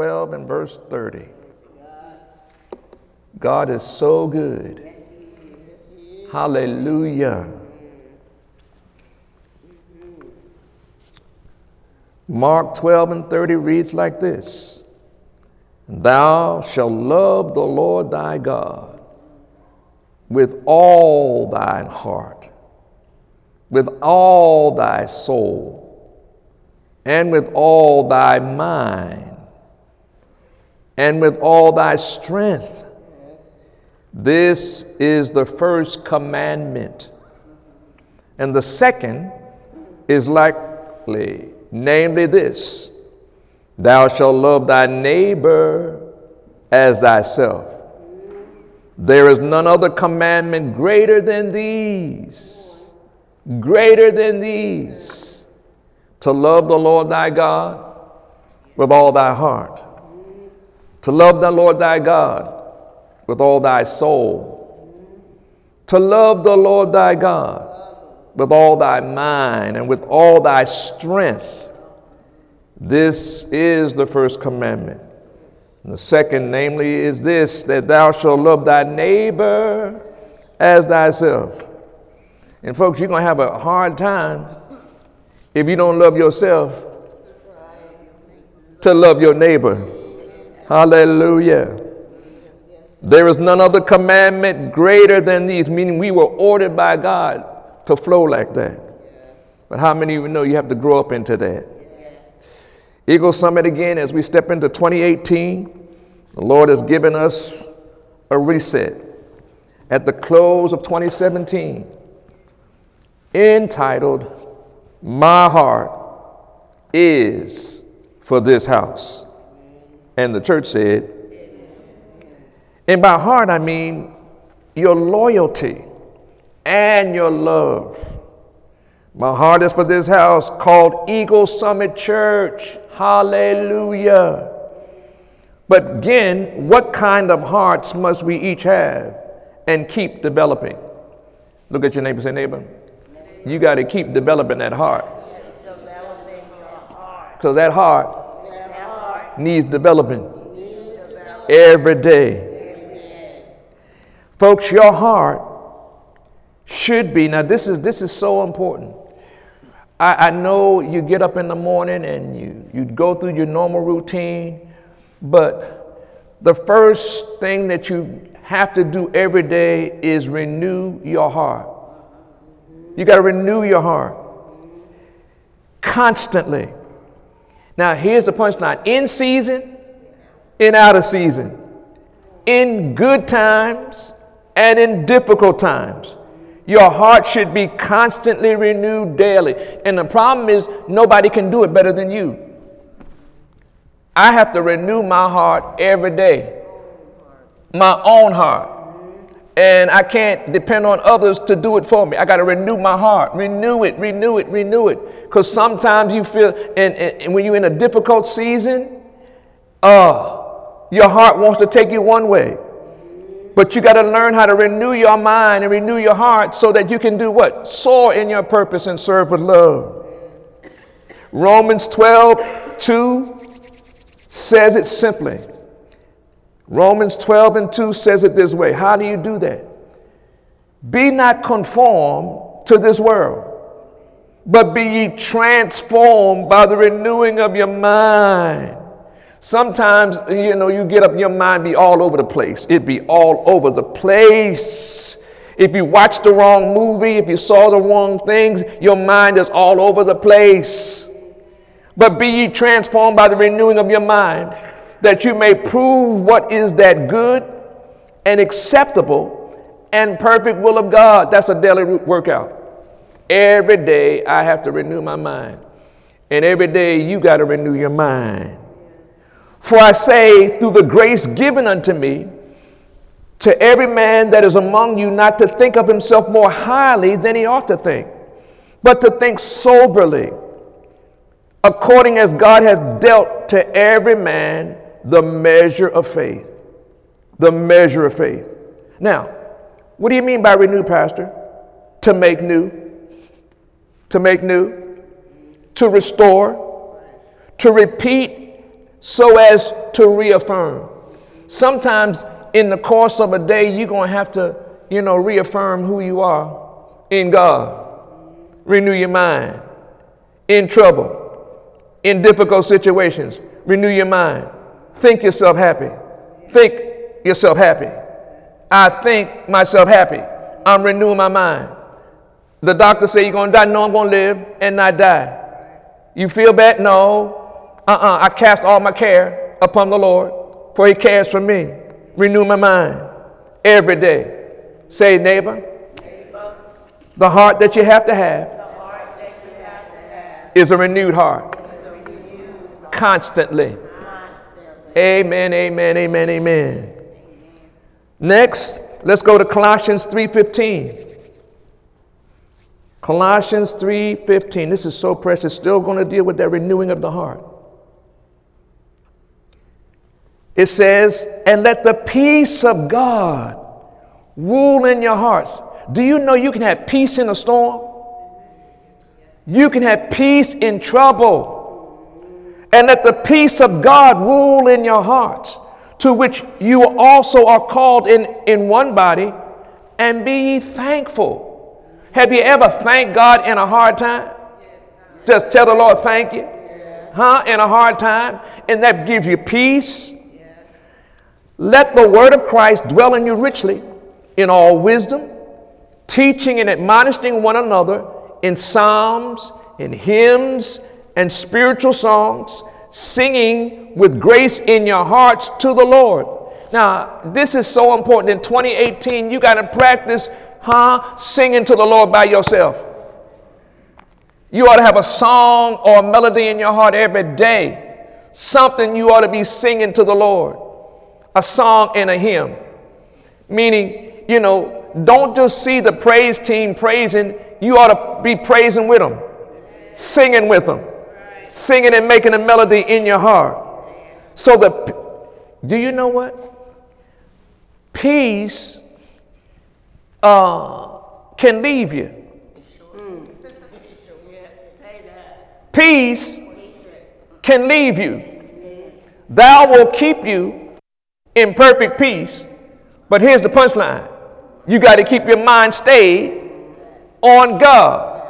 12 and verse 30. God is so good. Hallelujah. Mark 12 and 30 reads like this Thou shalt love the Lord thy God with all thine heart, with all thy soul, and with all thy mind, and with all thy strength. This is the first commandment. And the second is likely namely this Thou shalt love thy neighbor as thyself. There is none other commandment greater than these, greater than these, to love the Lord thy God with all thy heart, to love the Lord thy God with all thy soul, to love the Lord thy God with all thy mind and with all thy strength this is the first commandment. And the second, namely, is this that thou shalt love thy neighbor as thyself. And folks, you're going to have a hard time if you don't love yourself to love your neighbor. Hallelujah. There is none other commandment greater than these, meaning we were ordered by God to flow like that. But how many of you know you have to grow up into that? Eagle Summit again, as we step into 2018, the Lord has given us a reset at the close of 2017 entitled, My Heart is for this house. And the church said, and by heart, I mean your loyalty and your love. My heart is for this house called Eagle Summit Church. Hallelujah. But again, what kind of hearts must we each have and keep developing? Look at your neighbor, say, neighbor, you got to keep developing that heart. Because that heart needs developing every day. Folks, your heart should be, now this is, this is so important. I, I know you get up in the morning and you, you go through your normal routine, but the first thing that you have to do every day is renew your heart. You got to renew your heart constantly. Now, here's the punchline in season, in out of season, in good times, and in difficult times. Your heart should be constantly renewed daily. And the problem is, nobody can do it better than you. I have to renew my heart every day, my own heart. And I can't depend on others to do it for me. I got to renew my heart, renew it, renew it, renew it. Because sometimes you feel, and, and, when you're in a difficult season, uh, your heart wants to take you one way. But you got to learn how to renew your mind and renew your heart so that you can do what? Soar in your purpose and serve with love. Romans 12, 2 says it simply. Romans 12 and 2 says it this way. How do you do that? Be not conformed to this world, but be ye transformed by the renewing of your mind Sometimes, you know, you get up, your mind be all over the place. It be all over the place. If you watch the wrong movie, if you saw the wrong things, your mind is all over the place. But be ye transformed by the renewing of your mind, that you may prove what is that good and acceptable and perfect will of God. That's a daily workout. Every day I have to renew my mind. And every day you got to renew your mind. For I say, through the grace given unto me, to every man that is among you not to think of himself more highly than he ought to think, but to think soberly, according as God hath dealt to every man the measure of faith. The measure of faith. Now, what do you mean by renew, Pastor? To make new, to make new, to restore, to repeat so as to reaffirm. Sometimes in the course of a day, you're going to have to, you know, reaffirm who you are in God. Renew your mind. In trouble, in difficult situations, renew your mind. Think yourself happy. Think yourself happy. I think myself happy. I'm renewing my mind. The doctor say you're to die. No, I'm to live and not die. You feel bad? No. Uh-uh. I cast all my care upon the Lord, for he cares for me. Renew my mind every day. Say, neighbor, the heart that you have to have, is a renewed heart. Constantly. Amen, amen, amen, amen. Next, let's go to Colossians 3:15. Colossians 3:15. This is so precious. Still going to deal with that renewing of the heart. It says, "And let the peace of God rule in your hearts." Do you know you can have peace in a storm? You can have peace in trouble. And let the peace of God rule in your hearts, to which you also are called in, in one body, and be ye thankful. Have you ever thanked God in a hard time? Just tell the Lord thank you. Huh? In a hard time. And that gives you peace. Let the word of Christ dwell in you richly in all wisdom, teaching and admonishing one another in psalms, in hymns, and spiritual songs, singing with grace in your hearts to the Lord. Now, this is so important. In 2018, you got to practice huh? Singing to the Lord by yourself. You ought to have a song or a melody in your heart every day. Something you ought to be singing to the Lord. A song and a hymn. Meaning, you know, don't just see the praise team praising, you ought to be praising with them, singing with them, singing and making a melody in your heart. So the, do you know what? Peace uh, can leave you. Peace can leave you. Thou will keep you in perfect peace. But here's the punchline you got to keep your mind stayed on God.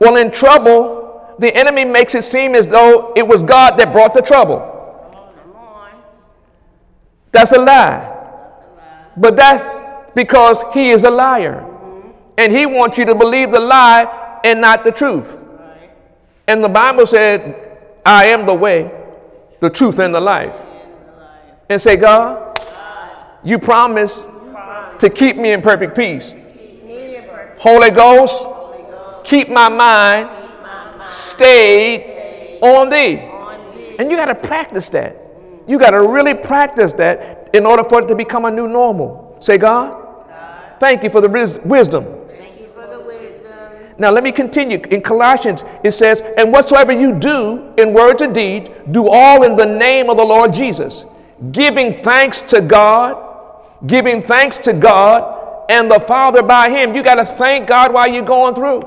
Well, in trouble, the enemy makes it seem as though it was God that brought the trouble. That's a lie. But that's because he is a liar. And he wants you to believe the lie and not the truth. And the Bible said, I am the way, the truth, and the life. And say, God, you promise to keep me in perfect peace. Holy Ghost, keep my mind stayed on thee. And you got to practice that. You got to really practice that in order for it to become a new normal. Say, God, Thank you for the wisdom. Thank you for the wisdom. Now let me continue. In Colossians, it says, And whatsoever you do in word or deed, do all in the name of the Lord Jesus, giving thanks to God, giving thanks to God and the Father by Him. You got to thank God while you're going through.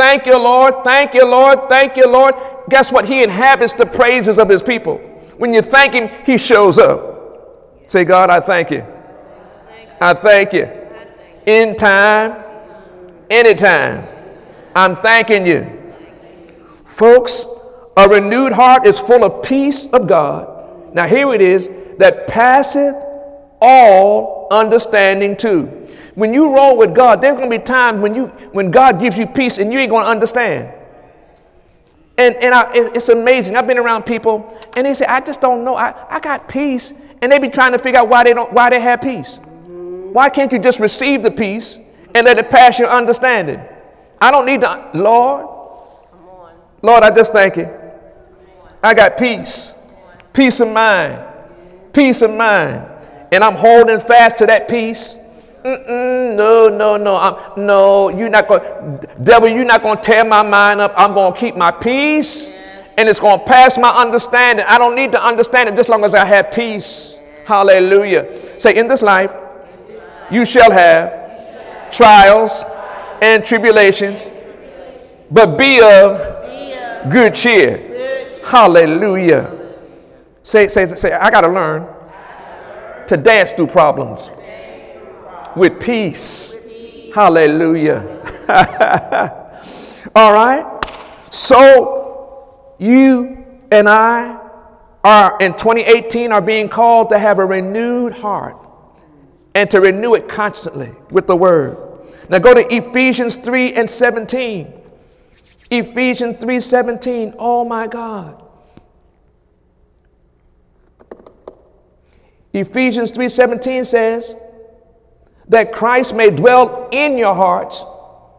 Thank you, Lord. Thank you, Lord. Thank you, Lord. Guess what? He inhabits the praises of His people. When you thank Him, He shows up. Say, God, I thank you. I thank you in time, anytime. I'm thanking you. Folks, a renewed heart is full of peace of God. Now, here it is that passeth all understanding too. When you roll with God, there's going to be times when you when God gives you peace and you ain't going to understand. And, and I, it's amazing. I've been around people and they say, I just don't know. I, I got peace. And they be trying to figure out why they don't why they have peace. Why can't you just receive the peace and let it pass your understanding? I don't need to, Lord. Lord, I just thank you. I got peace, peace of mind, peace of mind. And I'm holding fast to that peace. Mm-mm, no, no, no, I'm, no. You're not going, devil. You're not going to tear my mind up. I'm going to keep my peace, and it's going to pass my understanding. I don't need to understand it just long as I have peace. Hallelujah. Say, in this life, you shall have trials and tribulations, but be of good cheer. Hallelujah. Say, say, say, I got to learn to dance through problems with peace. Hallelujah. All right. So you and I are in 2018 are being called to have a renewed heart and to renew it constantly with the word. Now go to Ephesians 3 and 17. Ephesians 3:17. Oh my God. Ephesians 3:17 says that Christ may dwell in your hearts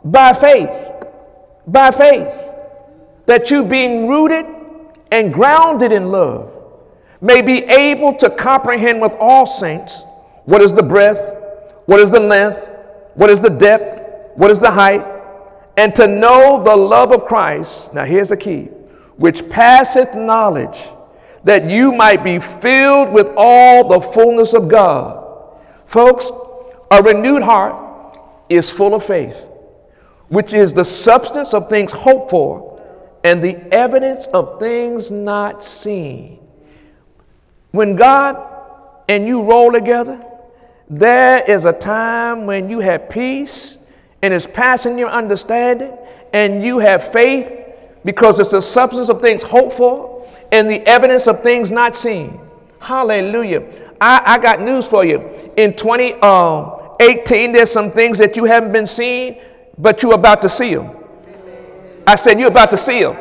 by faith. By faith. That you being rooted and grounded in love may be able to comprehend with all saints what is the breadth, what is the length, what is the depth, what is the height, and to know the love of Christ. Now, here's the key which passeth knowledge, that you might be filled with all the fullness of God. Folks, a renewed heart is full of faith, which is the substance of things hoped for and the evidence of things not seen. When God and you roll together, there is a time when you have peace and it's passing your understanding, and you have faith because it's the substance of things hoped for and the evidence of things not seen. Hallelujah. I, I got news for you. In 20, um, there's some things that you haven't been seeing, but you're about to see them. I said, You're about to see them.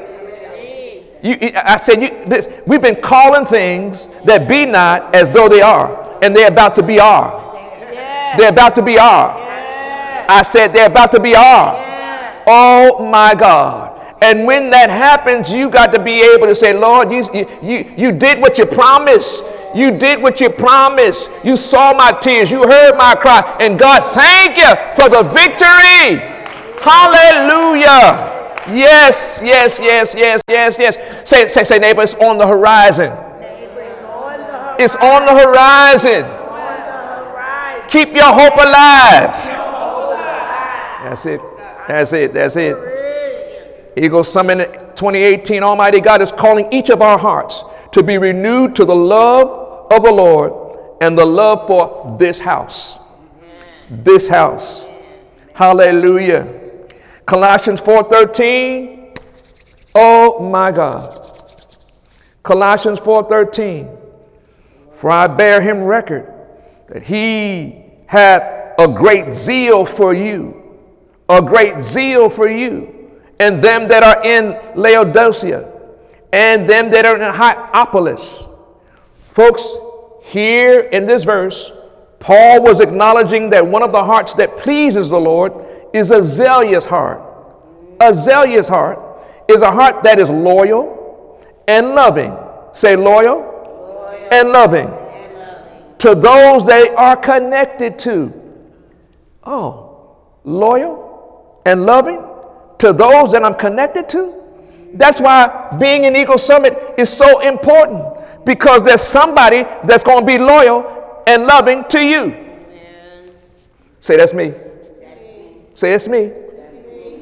You, I said, you, this, we've been calling things that be not as though they are, and they're about to be are. They're about to be are. I said, they're about to be are. Oh my God. And when that happens, you got to be able to say, Lord, you, you, you did what you promised. You did what you promised. You saw my tears. You heard my cry. And God, thank you for the victory. Hallelujah. Yes, yes, yes, yes, yes, yes. Say, say, say, neighbor, it's on the horizon. It's on the horizon. Keep your hope alive. That's it. That's it. That's it. Eagle Summit 2018, Almighty God is calling each of our hearts to be renewed to the love of the Lord and the love for this house. This house. Hallelujah. Colossians 4:13. Oh my God. Colossians 4:13. For I bear him record that he hath a great zeal for you, a great zeal for you, and them that are in Laodicea, and them that are in Hierapolis. Folks, here in this verse, Paul was acknowledging that one of the hearts that pleases the Lord is a zealous heart. A zealous heart is a heart that is loyal and loving. Say loyal, loyal. and loving and loving to those they are connected to. Oh, loyal and loving to those that I'm connected to. That's why being in Eagle Summit is so important because there's somebody that's going to be loyal and loving to you. Amen. Say, that's me. Say, it's me.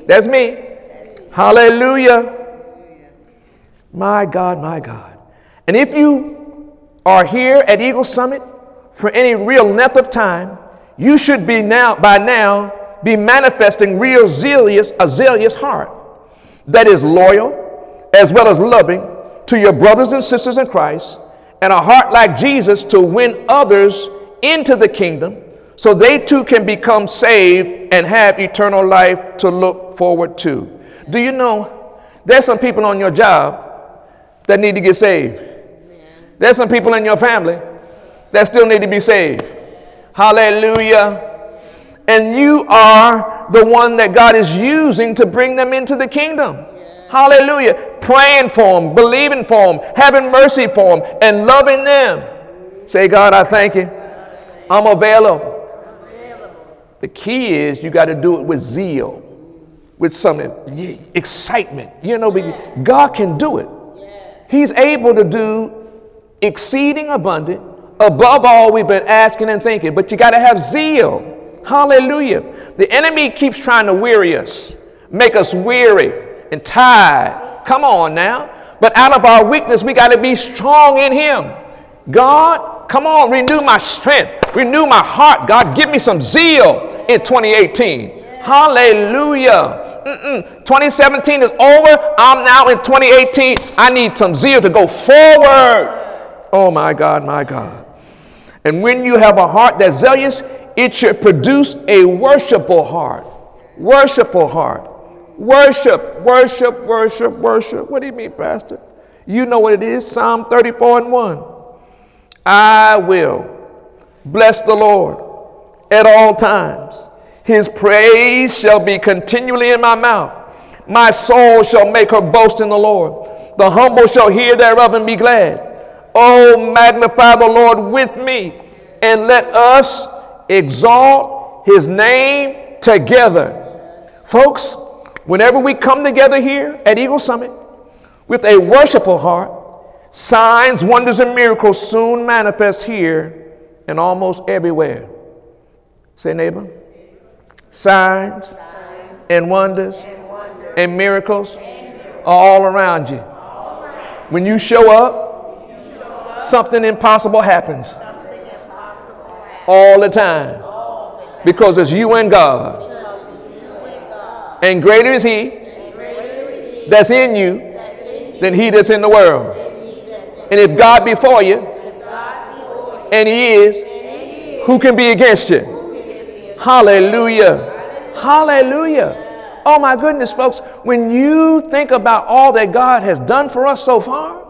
That's me. Hallelujah. My God, my God. And if you are here at Eagle Summit for any real length of time, you should be now, by now, be manifesting real zealous, a zealous heart that is loyal as well as loving to your brothers and sisters in Christ, and a heart like Jesus to win others into the kingdom so they too can become saved and have eternal life to look forward to. Do you know there's some people on your job that need to get saved? There's some people in your family that still need to be saved. Hallelujah. And you are the one that God is using to bring them into the kingdom. Hallelujah. Praying for them, believing for them, having mercy for them, and loving them. Say, God, I thank you. I'm available. The key is you got to do it with zeal, with some excitement. You know, God can do it. He's able to do exceeding abundant, above all we've been asking and thinking. But you got to have zeal. Hallelujah. The enemy keeps trying to weary us, make us weary and tired. Come on now. But out of our weakness, we got to be strong in Him. God, come on, renew my strength, renew my heart. God, give me some zeal in 2018. Hallelujah. Mm-mm. 2017 is over. I'm now in 2018. I need some zeal to go forward. Oh, my God, my God. And when you have a heart that's zealous, it should produce a worshipful heart. Worshipful heart. Worship, worship, worship, worship. What do you mean, Pastor? You know what it is Psalm 34 and 1. I will bless the Lord at all times. His praise shall be continually in my mouth. My soul shall make her boast in the Lord. The humble shall hear thereof and be glad. Oh, magnify the Lord with me, and let us exalt his name together. Folks, whenever we come together here at Eagle Summit with a worshipful heart, signs, wonders, and miracles soon manifest here and almost everywhere. Say, neighbor. Signs, and wonders and miracles are all around you. When you show up, something impossible happens all the time because it's you and God. And greater is He that's in you than He that's in the world. And if God be for you, and He is, who can be against you? Hallelujah. Hallelujah. Oh my goodness, folks, when you think about all that God has done for us so far,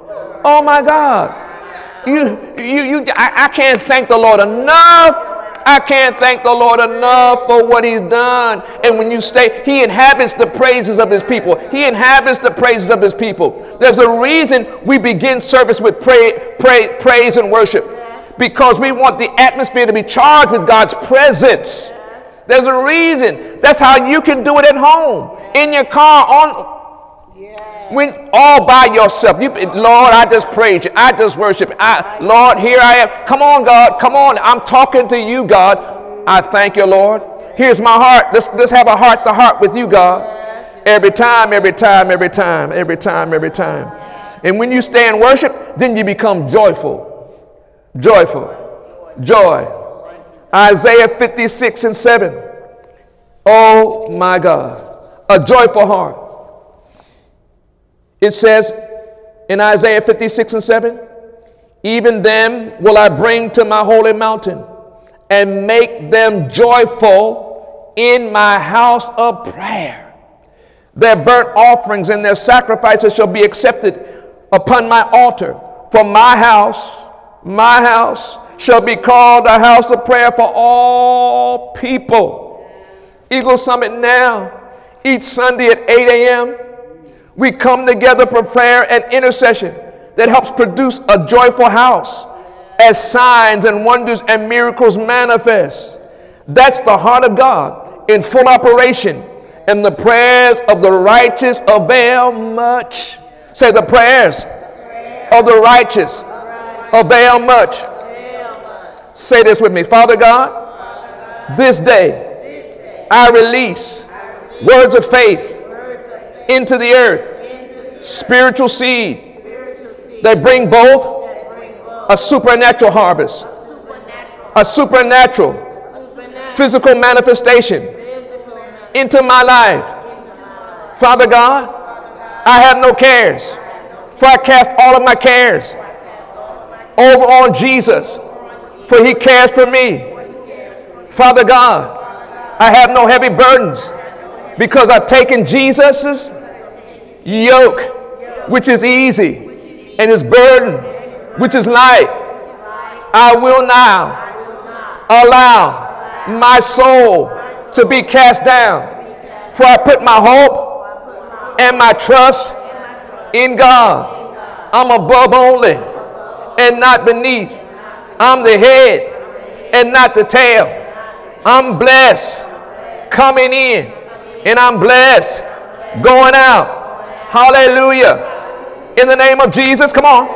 oh my God. You, you, you, I, I can't thank the Lord enough I can't thank the Lord enough for what He's done. And when you stay, He inhabits the praises of His people. He inhabits the praises of His people. There's a reason we begin service with pray, pray, praise and worship because we want the atmosphere to be charged with God's presence. There's a reason. That's how you can do it at home, in your car, on when all by yourself. You, Lord, I just praise you. I just worship. I, Lord, here I am. Come on, God. Come on. I'm talking to you, God. I thank you, Lord. Here's my heart. Let's, let's have a heart to heart with you, God. Every time, every time, every time, every time, every time. And when you stay in worship, then you become joyful. Joyful. Joy. Isaiah 56 and 7. Oh my God. A joyful heart. It says in Isaiah 56 and 7, even them will I bring to my holy mountain and make them joyful in my house of prayer. Their burnt offerings and their sacrifices shall be accepted upon my altar. For my house, my house shall be called a house of prayer for all people. Eagle Summit now, each Sunday at 8 a.m. We come together for prayer and intercession that helps produce a joyful house as signs and wonders and miracles manifest. That's the heart of God in full operation, and the prayers of the righteous avail much. Say, the prayers of the righteous avail much. Say this with me Father God, this day I release words of faith into the earth, spiritual seed that bring both a supernatural harvest, a supernatural physical manifestation into my life. Father God, I have no cares, for I cast all of my cares over on Jesus, for he cares for me. Father God, I have no heavy burdens because I've taken Jesus's yoke, which is easy, and his burden, which is light. I will now allow my soul to be cast down, for I put my hope and my trust in God. I'm above only and not beneath. I'm the head and not the tail. I'm blessed coming in, and I'm blessed going out. Hallelujah. In the name of Jesus, come on.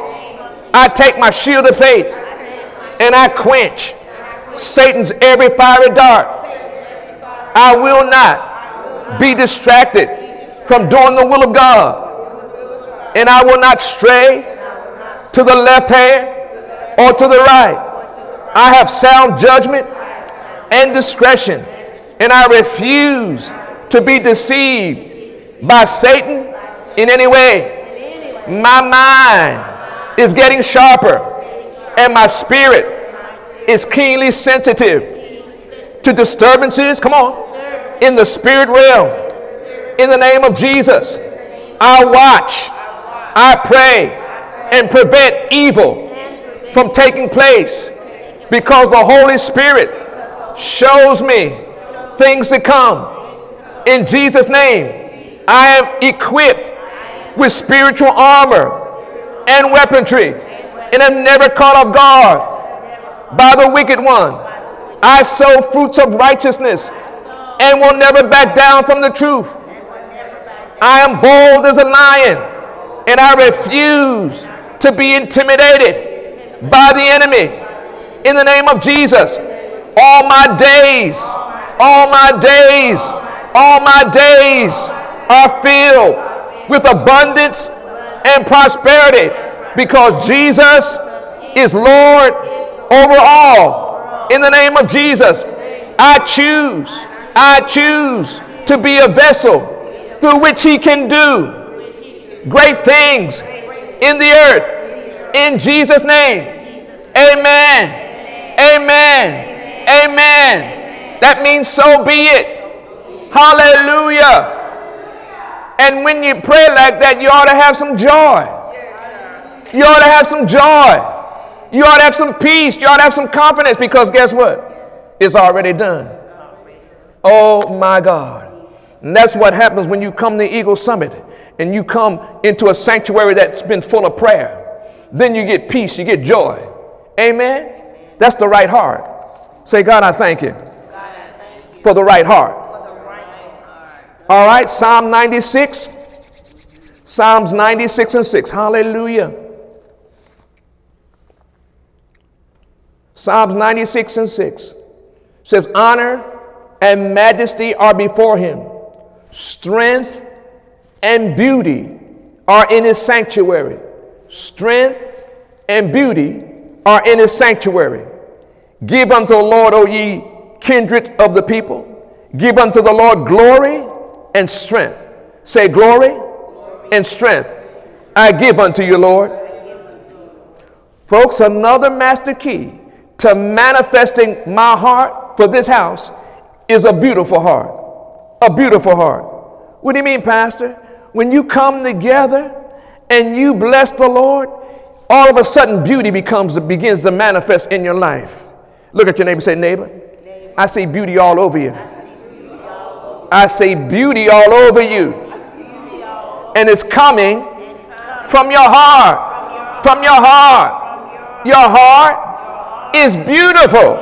I take my shield of faith and I quench Satan's every fiery dart. I will not be distracted from doing the will of God. and I will not stray to the left hand or to the right. I have sound judgment and discretion, and I refuse to be deceived by Satan in any way. My mind is getting sharper, and my spirit is keenly sensitive to disturbances. Come on, in the spirit realm. In the name of Jesus, I watch, I pray, and prevent evil from taking place because the Holy Spirit shows me things to come. In Jesus' name, I am equipped with spiritual armor and weaponry, and am never caught off guard by the wicked one. I sow fruits of righteousness and will never back down from the truth. I am bold as a lion, and I refuse to be intimidated by the enemy. In the name of Jesus, all my days, all my days, all my days are filled with abundance and prosperity because Jesus is Lord over all. In the name of Jesus, I choose, I choose to be a vessel through which He can do great things in the earth. In Jesus' name, amen. Amen. Amen. That means so be it. Hallelujah. And when you pray like that, you ought to have some joy. You ought to have some joy. You ought to have some peace. You ought to have some confidence because guess what? It's already done. Oh my God. And that's what happens when you come to Eagle Summit and you come into a sanctuary that's been full of prayer. Then you get peace, you get joy. Amen? That's the right heart. Say, God, I thank you, for the right heart. All right, Psalm 96. Psalms 96 and 6. Hallelujah. Psalms 96 and 6 says, Honor and majesty are before him, strength and beauty are in his sanctuary. Strength and beauty are in his sanctuary. Give unto the Lord, O ye kindred of the people. Give unto the Lord glory and strength. Say, glory and strength. I give unto you, Lord. Folks, another master key to manifesting my heart for this house is a beautiful heart. A beautiful heart. What do you mean, Pastor? When you come together and you bless the Lord, all of a sudden beauty becomes begins to manifest in your life. Look at your neighbor say, neighbor, I see beauty all over you. I say beauty all over you. And it's coming from your heart. From your heart. Your heart is beautiful.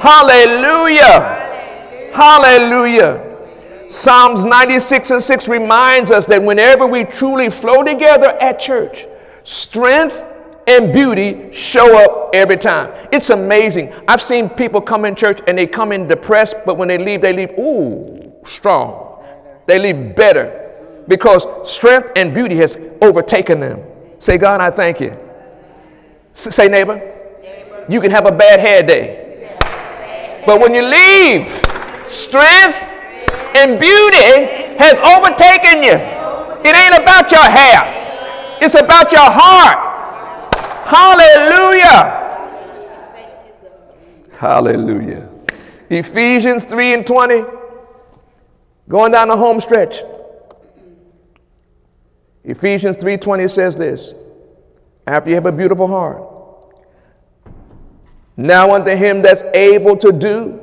Hallelujah. Hallelujah. Psalms 96 and 6 reminds us that whenever we truly flow together at church, strength and beauty show up every time. It's amazing. I've seen people come in church and they come in depressed, but when they leave, they leave, ooh, strong. They leave better because strength and beauty has overtaken them. Say, God, I thank you. Say, neighbor, neighbor, you can have a bad hair day. But when you leave, strength and beauty has overtaken you. It ain't about your hair, it's about your heart. Hallelujah. Hallelujah. Ephesians 3 and 20. Going down the home stretch. Ephesians 3:20 says this. After you have a beautiful heart. Now unto him that's able to do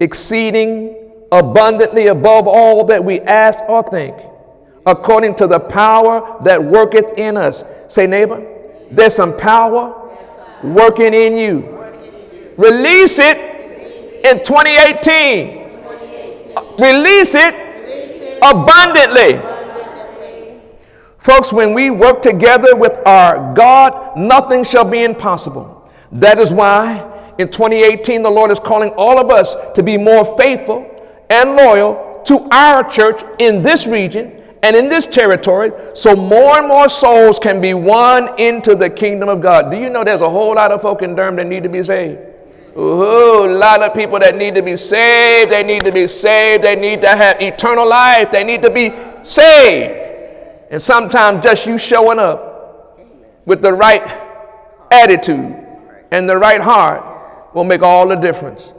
exceeding abundantly above all that we ask or think, according to the power that worketh in us. Say, neighbor, there's some power working in you. Release it in 2018. Release it abundantly. Folks, when we work together with our God, nothing shall be impossible. That is why in 2018 the Lord is calling all of us to be more faithful and loyal to our church in this region and in this territory so more and more souls can be won into the kingdom of God. Do you know there's a whole lot of folk in Durham that need to be saved? Ooh, a lot of people that need to be saved. They need to be saved. They need to have eternal life. They need to be saved. And sometimes just you showing up with the right attitude and the right heart will make all the difference.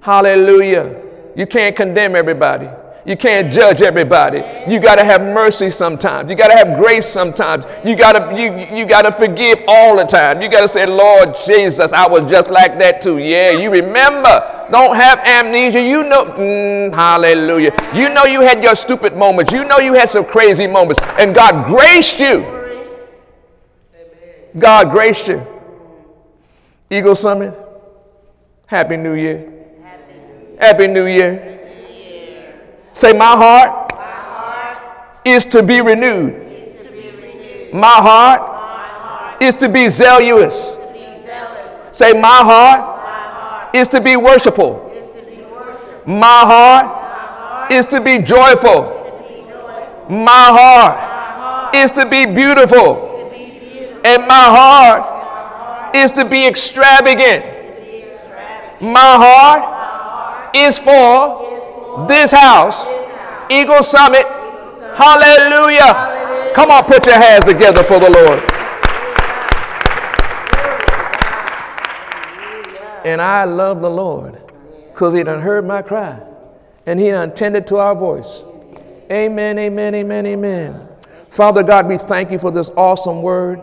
Hallelujah. You can't condemn everybody. You can't judge everybody. You got to have mercy sometimes. You got to have grace sometimes. You got to you, you got to forgive all the time. You got to say, "Lord Jesus, I was just like that too." Yeah, you remember. Don't have amnesia. You know, mm, hallelujah. You know you had your stupid moments. You know you had some crazy moments, and God graced you. God graced you. Eagle Summit. Happy New Year. Happy New Year. Say, my heart, my heart is, to be renewed. is to be renewed. My heart, my heart is to be zealous. To be zealous. Say, my heart, my heart is to be worshipful. Is to be worshipful. My, heart my heart is to be joyful. To be joyful. My, heart heart is to be beautiful. To be beautiful. And my heart, is to be extravagant. To be extravagant. My, heart my heart is for this house, Eagle Summit. Hallelujah. Come on, put your hands together for the Lord. And I love the Lord because he done heard my cry and he done tended to our voice. Amen, amen, amen, amen. Father God, we thank you for this awesome word.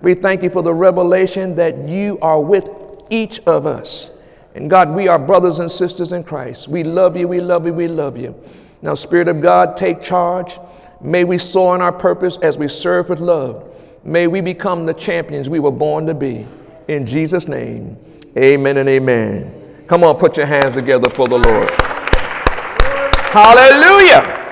We thank you for the revelation that you are with each of us. And God, we are brothers and sisters in Christ. We love you, we love you, we love you. Now, Spirit of God, take charge. May we soar in our purpose as we serve with love. May we become the champions we were born to be. In Jesus' name, amen and amen. Come on, put your hands together for the Lord. Hallelujah.